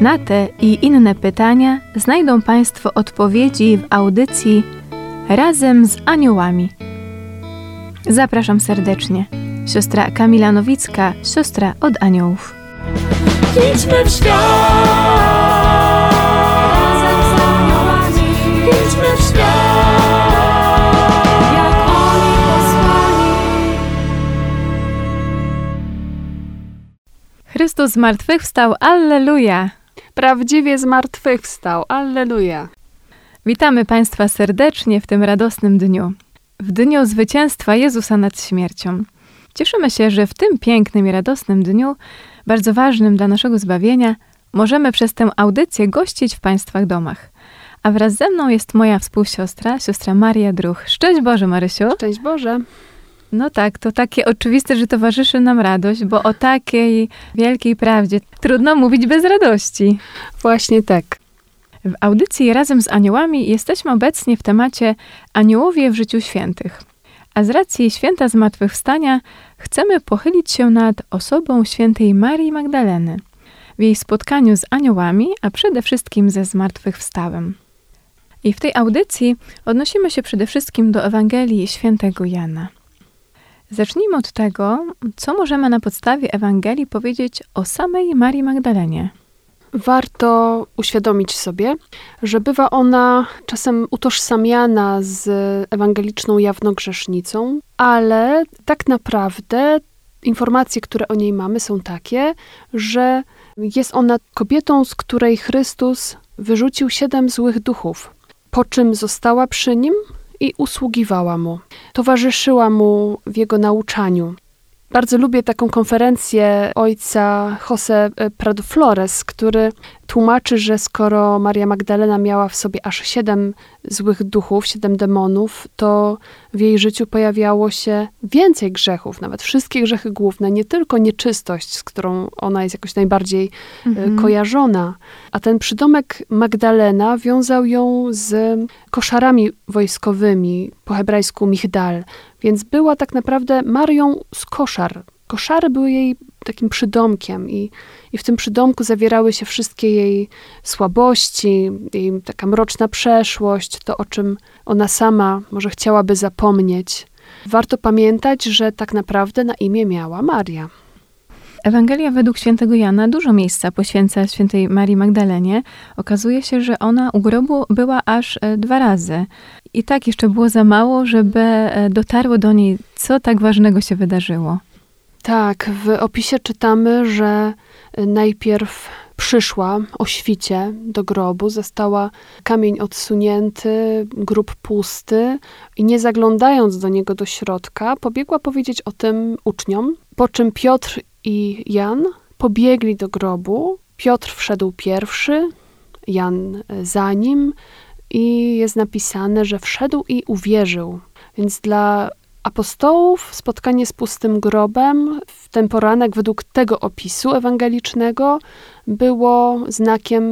Na te i inne pytania znajdą Państwo odpowiedzi w audycji Razem z Aniołami. Zapraszam serdecznie. Siostra Kamila Nowicka, siostra od aniołów. Idźmy w świat. Razem z aniołami, Idźmy w świat. jak oni posłani. Chrystus zmartwychwstał, Alleluja! Prawdziwie zmartwychwstał. Alleluja. Witamy Państwa serdecznie w tym radosnym dniu. W dniu zwycięstwa Jezusa nad śmiercią. Cieszymy się, że w tym pięknym i radosnym dniu, bardzo ważnym dla naszego zbawienia, możemy przez tę audycję gościć w Państwa domach. A wraz ze mną jest moja współsiostra, siostra Maria Druch. Szczęść Boże, Marysiu. Szczęść Boże. No tak, to takie oczywiste, że towarzyszy nam radość, bo o takiej wielkiej prawdzie trudno mówić bez radości. Właśnie tak. W audycji Razem z Aniołami jesteśmy obecnie w temacie Aniołowie w życiu świętych. A z racji święta zmartwychwstania chcemy pochylić się nad osobą świętej Marii Magdaleny, w jej spotkaniu z aniołami, a przede wszystkim ze zmartwychwstałym. I w tej audycji odnosimy się przede wszystkim do Ewangelii świętego Jana. Zacznijmy od tego, co możemy na podstawie Ewangelii powiedzieć o samej Marii Magdalenie. Warto uświadomić sobie, że bywa ona czasem utożsamiana z ewangeliczną jawnogrzesznicą, ale tak naprawdę informacje, które o niej mamy, są takie, że jest ona kobietą, z której Chrystus wyrzucił siedem złych duchów, po czym została przy nim i usługiwała mu. Towarzyszyła mu w jego nauczaniu. Bardzo lubię taką konferencję ojca Jose Prado Flores, który tłumaczy, że skoro Maria Magdalena miała w sobie aż siedem złych duchów, siedem demonów, to w jej życiu pojawiało się więcej grzechów, nawet wszystkie grzechy główne, nie tylko nieczystość, z którą ona jest jakoś najbardziej e, kojarzona. A ten przydomek Magdalena wiązał ją z koszarami wojskowymi, po hebrajsku Michdal, więc była tak naprawdę Marią z koszar. Koszary były jej takim przydomkiem i, i w tym przydomku zawierały się wszystkie jej słabości, jej taka mroczna przeszłość, to o czym ona sama może chciałaby zapomnieć. Warto pamiętać, że tak naprawdę na imię miała Maria. Ewangelia według świętego Jana dużo miejsca poświęca świętej Marii Magdalenie. Okazuje się, że ona u grobu była aż e, dwa razy. I tak jeszcze było za mało, żeby e, dotarło do niej, co tak ważnego się wydarzyło. Tak, w opisie czytamy, że y, najpierw przyszła o świcie do grobu, została kamień odsunięty, grób pusty i nie zaglądając do niego do środka, pobiegła powiedzieć o tym uczniom, po czym Piotr i Jan pobiegli do grobu. Piotr wszedł pierwszy, Jan y, za nim i jest napisane, że wszedł i uwierzył. Więc dla apostołów spotkanie z pustym grobem w ten poranek według tego opisu ewangelicznego było znakiem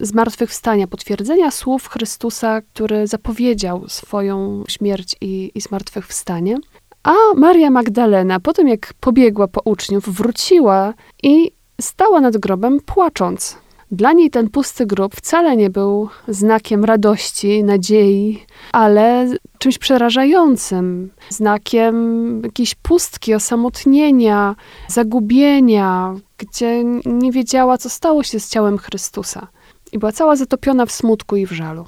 zmartwychwstania, potwierdzenia słów Chrystusa, który zapowiedział swoją śmierć i, i zmartwychwstanie. A Maria Magdalena, po tym jak pobiegła po uczniów, wróciła i stała nad grobem płacząc. Dla niej ten pusty grób wcale nie był znakiem radości, nadziei, ale czymś przerażającym, znakiem jakiejś pustki, osamotnienia, zagubienia, gdzie nie wiedziała, co stało się z ciałem Chrystusa. I była cała zatopiona w smutku i w żalu.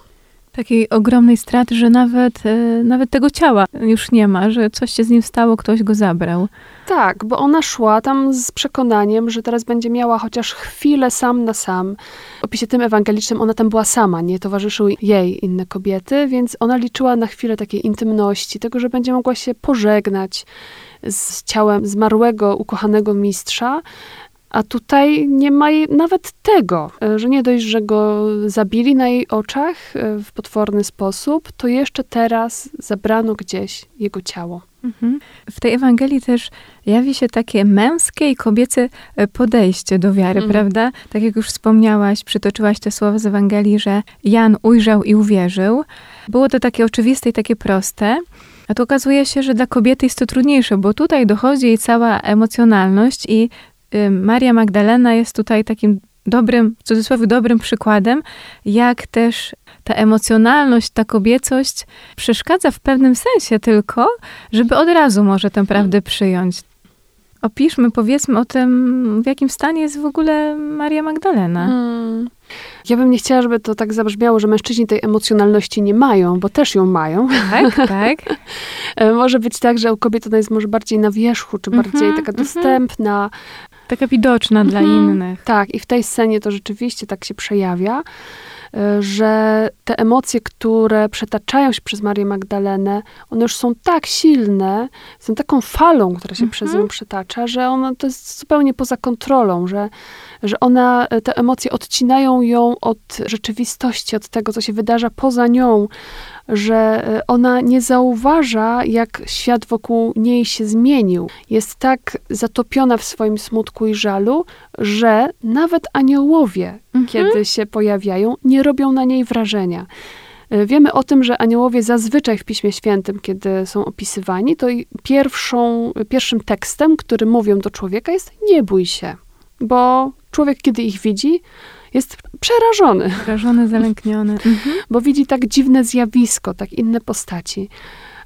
Takiej ogromnej straty, że nawet, e, nawet tego ciała już nie ma, że coś się z nim stało, ktoś go zabrał. Tak, bo ona szła tam z przekonaniem, że teraz będzie miała chociaż chwilę sam na sam. W opisie tym ewangelicznym ona tam była sama, nie towarzyszyły jej inne kobiety, więc ona liczyła na chwilę takiej intymności, tego, że będzie mogła się pożegnać z ciałem zmarłego, ukochanego mistrza, A tutaj nie ma nawet tego, e, że nie dość, że go zabili na jej oczach e, w potworny sposób, to jeszcze teraz zabrano gdzieś jego ciało. Mhm. W tej Ewangelii też jawi się takie męskie i kobiece e, podejście do wiary, Mhm. prawda? Tak jak już wspomniałaś, przytoczyłaś te słowa z Ewangelii, że Jan ujrzał i uwierzył. Było to takie oczywiste i takie proste. A tu okazuje się, że dla kobiety jest to trudniejsze, bo tutaj dochodzi jej cała emocjonalność i Maria Magdalena jest tutaj takim dobrym, w cudzysłowie dobrym przykładem, jak też ta emocjonalność, ta kobiecość przeszkadza w pewnym sensie tylko, żeby od razu może tę prawdę przyjąć. Opiszmy, powiedzmy o tym, w jakim stanie jest w ogóle Maria Magdalena. Hmm. Ja bym nie chciała, żeby to tak zabrzmiało, że mężczyźni tej emocjonalności nie mają, bo też ją mają. Tak, tak. E, Może być tak, że u kobiet ona jest może bardziej na wierzchu, czy bardziej taka mhm. dostępna. Taka widoczna dla Mhm. innych. Tak, i w tej scenie to rzeczywiście tak się przejawia, e, że te emocje, które przetaczają się przez Marię Magdalenę, one już są tak silne, są taką falą, która się przez Mhm. nią przetacza, że ona to jest zupełnie poza kontrolą, że, że ona, e, te emocje odcinają ją od rzeczywistości, od tego, co się wydarza poza nią, że e, ona nie zauważa, jak świat wokół niej się zmienił. Jest tak zatopiona w swoim smutku i żalu, że nawet aniołowie, Mhm. kiedy się pojawiają, nie robią na niej wrażenia. E, Wiemy o tym, że aniołowie zazwyczaj w Piśmie Świętym, kiedy są opisywani, to pierwszą, pierwszym tekstem, który mówią do człowieka jest nie bój się, bo człowiek, kiedy ich widzi, jest przerażony Wrażony, zalękniony. Mhm. bo widzi tak dziwne zjawisko, tak inne postaci.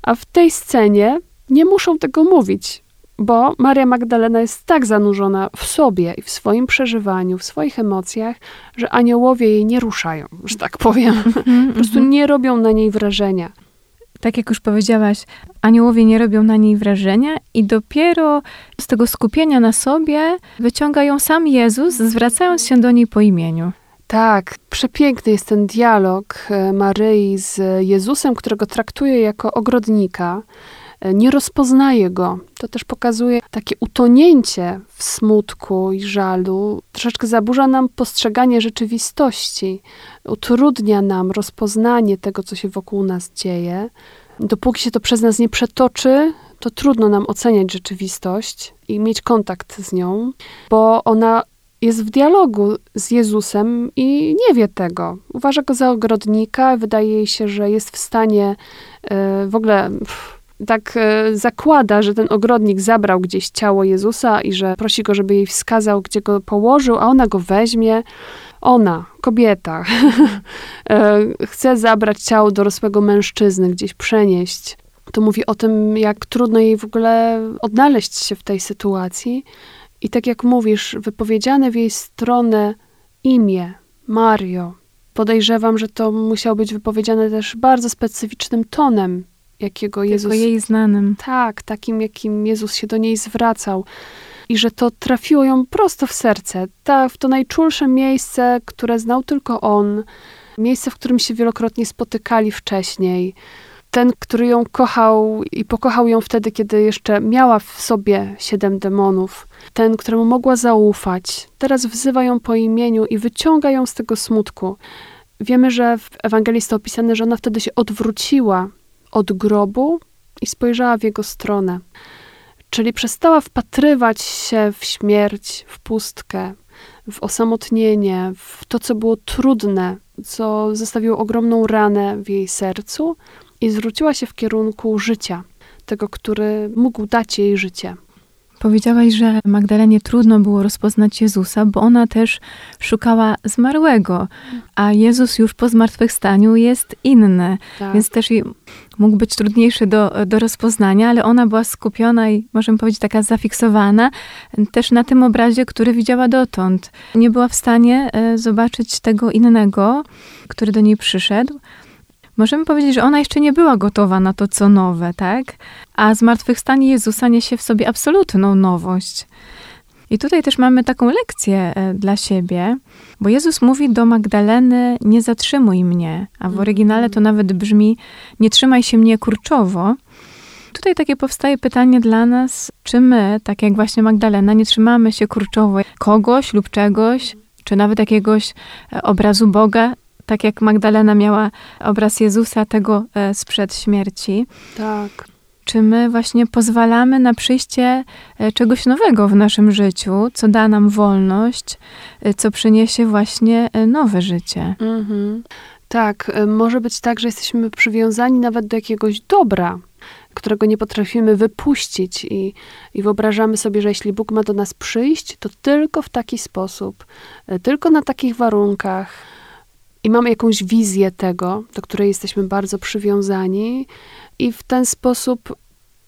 A w tej scenie nie muszą tego mówić, bo Maria Magdalena jest tak zanurzona w sobie i w swoim przeżywaniu, w swoich emocjach, że aniołowie jej nie ruszają, że tak powiem. Mhm, Po prostu mhm. nie robią na niej wrażenia. Tak jak już powiedziałaś, aniołowie nie robią na niej wrażenia i dopiero z tego skupienia na sobie wyciąga ją sam Jezus, zwracając się do niej po imieniu. Tak, przepiękny jest ten dialog e, Maryi z Jezusem, którego traktuje jako ogrodnika. E, Nie rozpoznaje go. To też pokazuje takie utonięcie w smutku i żalu. Troszeczkę zaburza nam postrzeganie rzeczywistości. Utrudnia nam rozpoznanie tego, co się wokół nas dzieje. Dopóki się to przez nas nie przetoczy, to trudno nam oceniać rzeczywistość i mieć kontakt z nią, bo ona jest w dialogu z Jezusem i nie wie tego. Uważa go za ogrodnika, wydaje jej się, że jest w stanie e, w ogóle tak e, zakłada, że ten ogrodnik zabrał gdzieś ciało Jezusa i że prosi go, żeby jej wskazał, gdzie go położył, a ona go weźmie. Ona, kobieta, e, chce zabrać ciało dorosłego mężczyzny, gdzieś przenieść. To mówi o tym, jak trudno jej w ogóle odnaleźć się w tej sytuacji. I tak jak mówisz, wypowiedziane w jej stronę imię Mario, podejrzewam, że to musiało być wypowiedziane też bardzo specyficznym tonem, jakiego Jezus. Tylko jej znanym. Tak, takim, jakim Jezus się do niej zwracał. I że to trafiło ją prosto w serce, tak, w to najczulsze miejsce, które znał tylko on, miejsce, w którym się wielokrotnie spotykali wcześniej. Ten, który ją kochał i pokochał ją wtedy, kiedy jeszcze miała w sobie siedem demonów. Ten, któremu mogła zaufać. Teraz wzywa ją po imieniu i wyciąga ją z tego smutku. Wiemy, że w Ewangelii jest to opisane, że ona wtedy się odwróciła od grobu i spojrzała w jego stronę. Czyli przestała wpatrywać się w śmierć, w pustkę, w osamotnienie, w to, co było trudne, co zostawiło ogromną ranę w jej sercu i zwróciła się w kierunku życia, tego, który mógł dać jej życie. Powiedziałaś, że Magdalenie trudno było rozpoznać Jezusa, bo ona też szukała zmarłego, a Jezus już po zmartwychwstaniu jest inny, Tak. więc też jej mógł być trudniejszy do, do rozpoznania, ale ona była skupiona i możemy powiedzieć taka zafiksowana też na tym obrazie, który widziała dotąd. Nie była w stanie e, zobaczyć tego innego, który do niej przyszedł. Możemy powiedzieć, że ona jeszcze nie była gotowa na to, co nowe, tak? A zmartwychwstanie Jezusa niesie w sobie absolutną nowość. I tutaj też mamy taką lekcję e, dla siebie, bo Jezus mówi do Magdaleny: Nie zatrzymuj mnie, a w oryginale to nawet brzmi: Nie trzymaj się mnie kurczowo. Tutaj tutaj takie powstaje pytanie dla nas, czy my, tak jak właśnie Magdalena, nie trzymamy się kurczowo kogoś lub czegoś, czy nawet jakiegoś e, obrazu Boga, tak jak Magdalena miała obraz Jezusa, tego e, sprzed śmierci. Tak. Czy my właśnie pozwalamy na przyjście e, czegoś nowego w naszym życiu, co da nam wolność, e, co przyniesie właśnie nowe życie? Mhm. Tak, może być tak, że jesteśmy przywiązani nawet do jakiegoś dobra, którego nie potrafimy wypuścić i, i wyobrażamy sobie, że jeśli Bóg ma do nas przyjść, to tylko w taki sposób, tylko na takich warunkach. I mamy jakąś wizję tego, do której jesteśmy bardzo przywiązani, i w ten sposób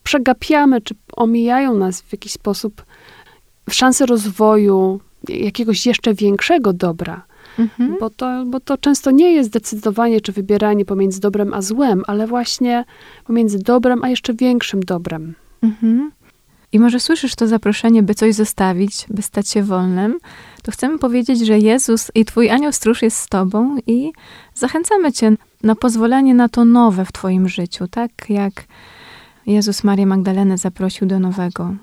przegapiamy, czy omijają nas w jakiś sposób szanse rozwoju jakiegoś jeszcze większego dobra. Mhm. Bo to, bo to często nie jest decydowanie czy wybieranie pomiędzy dobrem a złem, ale właśnie pomiędzy dobrem a jeszcze większym dobrem. Mhm. I może słyszysz to zaproszenie, by coś zostawić, by stać się wolnym, to chcemy powiedzieć, że Jezus i Twój anioł stróż jest z Tobą i zachęcamy Cię na pozwolenie na to nowe w Twoim życiu, tak jak Jezus Marię Magdalenę zaprosił do nowego.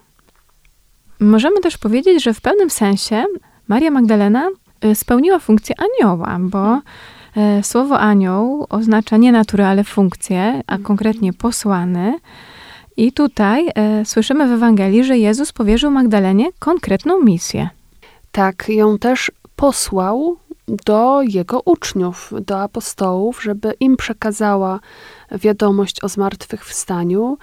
Możemy też powiedzieć, że w pewnym sensie Maria Magdalena y, spełniła funkcję anioła, bo e, słowo anioł oznacza nie naturę, ale funkcję, a konkretnie posłany. I tutaj e, słyszymy w Ewangelii, że Jezus powierzył Magdalenie konkretną misję. Tak, ją też posłał do jego uczniów, do apostołów, żeby im przekazała wiadomość o zmartwychwstaniu.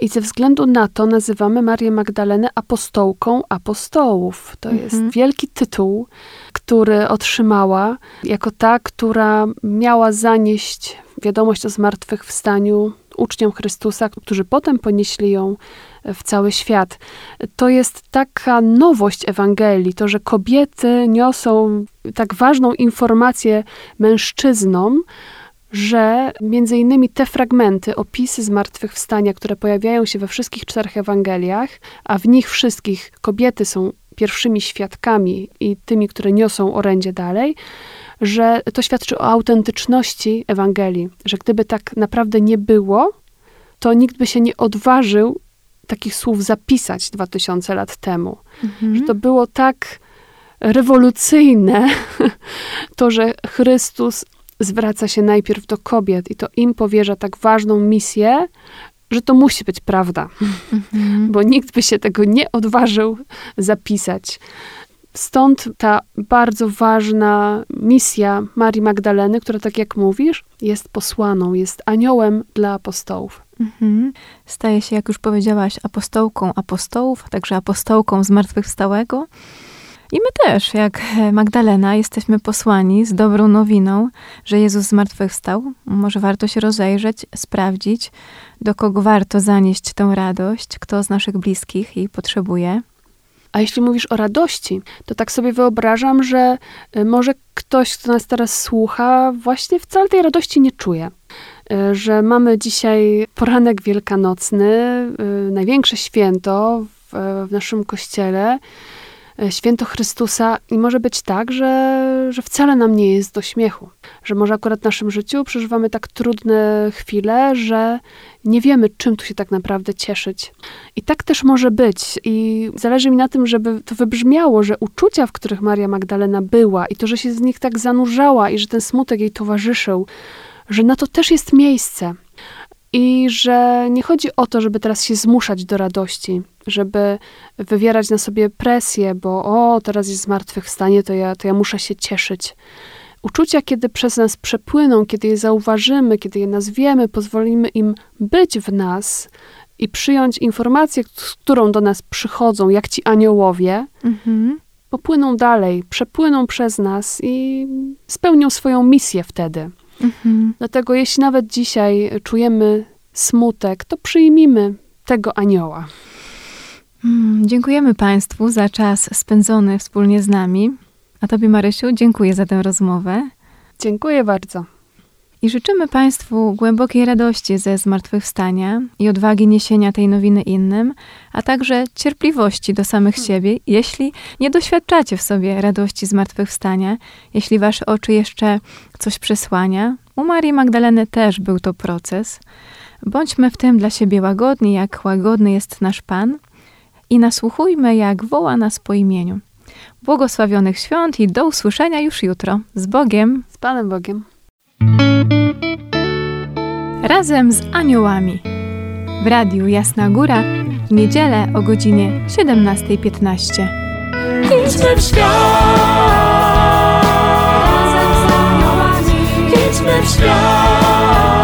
I ze względu na to nazywamy Marię Magdalenę apostołką apostołów. To Mhm. jest wielki tytuł, który otrzymała jako ta, która miała zanieść wiadomość o zmartwychwstaniu uczniom Chrystusa, którzy potem ponieśli ją w cały świat. To jest taka nowość Ewangelii, to, że kobiety niosą tak ważną informację mężczyznom, że między innymi te fragmenty, opisy zmartwychwstania, które pojawiają się we wszystkich czterech Ewangeliach, a w nich wszystkich kobiety są pierwszymi świadkami i tymi, które niosą orędzie dalej, że to świadczy o autentyczności Ewangelii, że gdyby tak naprawdę nie było, to nikt by się nie odważył takich słów zapisać 2000 lat temu. Że to było tak rewolucyjne, to, że Chrystus zwraca się najpierw do kobiet i to im powierza tak ważną misję, że to musi być prawda, Mhm. bo nikt by się tego nie odważył zapisać. Stąd ta bardzo ważna misja Marii Magdaleny, która, tak jak mówisz, jest posłaną, jest aniołem dla apostołów. Mhm. Staje się, jak już powiedziałaś, apostołką apostołów, a także apostołką zmartwychwstałego. I my też, jak Magdalena, jesteśmy posłani z dobrą nowiną, że Jezus zmartwychwstał. Może warto się rozejrzeć, sprawdzić, do kogo warto zanieść tę radość, kto z naszych bliskich jej potrzebuje. A jeśli mówisz o radości, to tak sobie wyobrażam, że y, może ktoś, kto nas teraz słucha, właśnie wcale tej radości nie czuje. Y, Że mamy dzisiaj poranek wielkanocny, największe święto w, w naszym kościele, święto Chrystusa, i może być tak, że, że wcale nam nie jest do śmiechu. Że może akurat w naszym życiu przeżywamy tak trudne chwile, że nie wiemy, czym tu się tak naprawdę cieszyć. I tak też może być. I zależy mi na tym, żeby to wybrzmiało, że uczucia, w których Maria Magdalena była i to, że się z nich tak zanurzała i że ten smutek jej towarzyszył, że na to też jest miejsce. I że nie chodzi o to, żeby teraz się zmuszać do radości, żeby wywierać na sobie presję, bo o, teraz jest zmartwychwstanie, to ja, to ja muszę się cieszyć. Uczucia, kiedy przez nas przepłyną, kiedy je zauważymy, kiedy je nazwiemy, pozwolimy im być w nas i przyjąć informację, z którą do nas przychodzą, jak ci aniołowie, Mhm. popłyną dalej, przepłyną przez nas i spełnią swoją misję wtedy. Mhm. Dlatego jeśli nawet dzisiaj czujemy smutek, to przyjmijmy tego anioła. Mm, Dziękujemy Państwu za czas spędzony wspólnie z nami. A Tobie, Marysiu, dziękuję za tę rozmowę. Dziękuję bardzo. I życzymy Państwu głębokiej radości ze zmartwychwstania i odwagi niesienia tej nowiny innym, a także cierpliwości do samych siebie, jeśli nie doświadczacie w sobie radości zmartwychwstania, jeśli Wasze oczy jeszcze coś przesłania. U Marii Magdaleny też był to proces, Bądźmy w tym dla siebie łagodni, jak łagodny jest nasz Pan i nasłuchujmy, jak woła nas po imieniu. Błogosławionych świąt i do usłyszenia już jutro. Z Bogiem, Z Panem Bogiem. Razem z aniołami. W radiu Jasna Góra w niedzielę o godzinie 17.15. Idźmy w świat, Razem z aniołami idźmy w świat.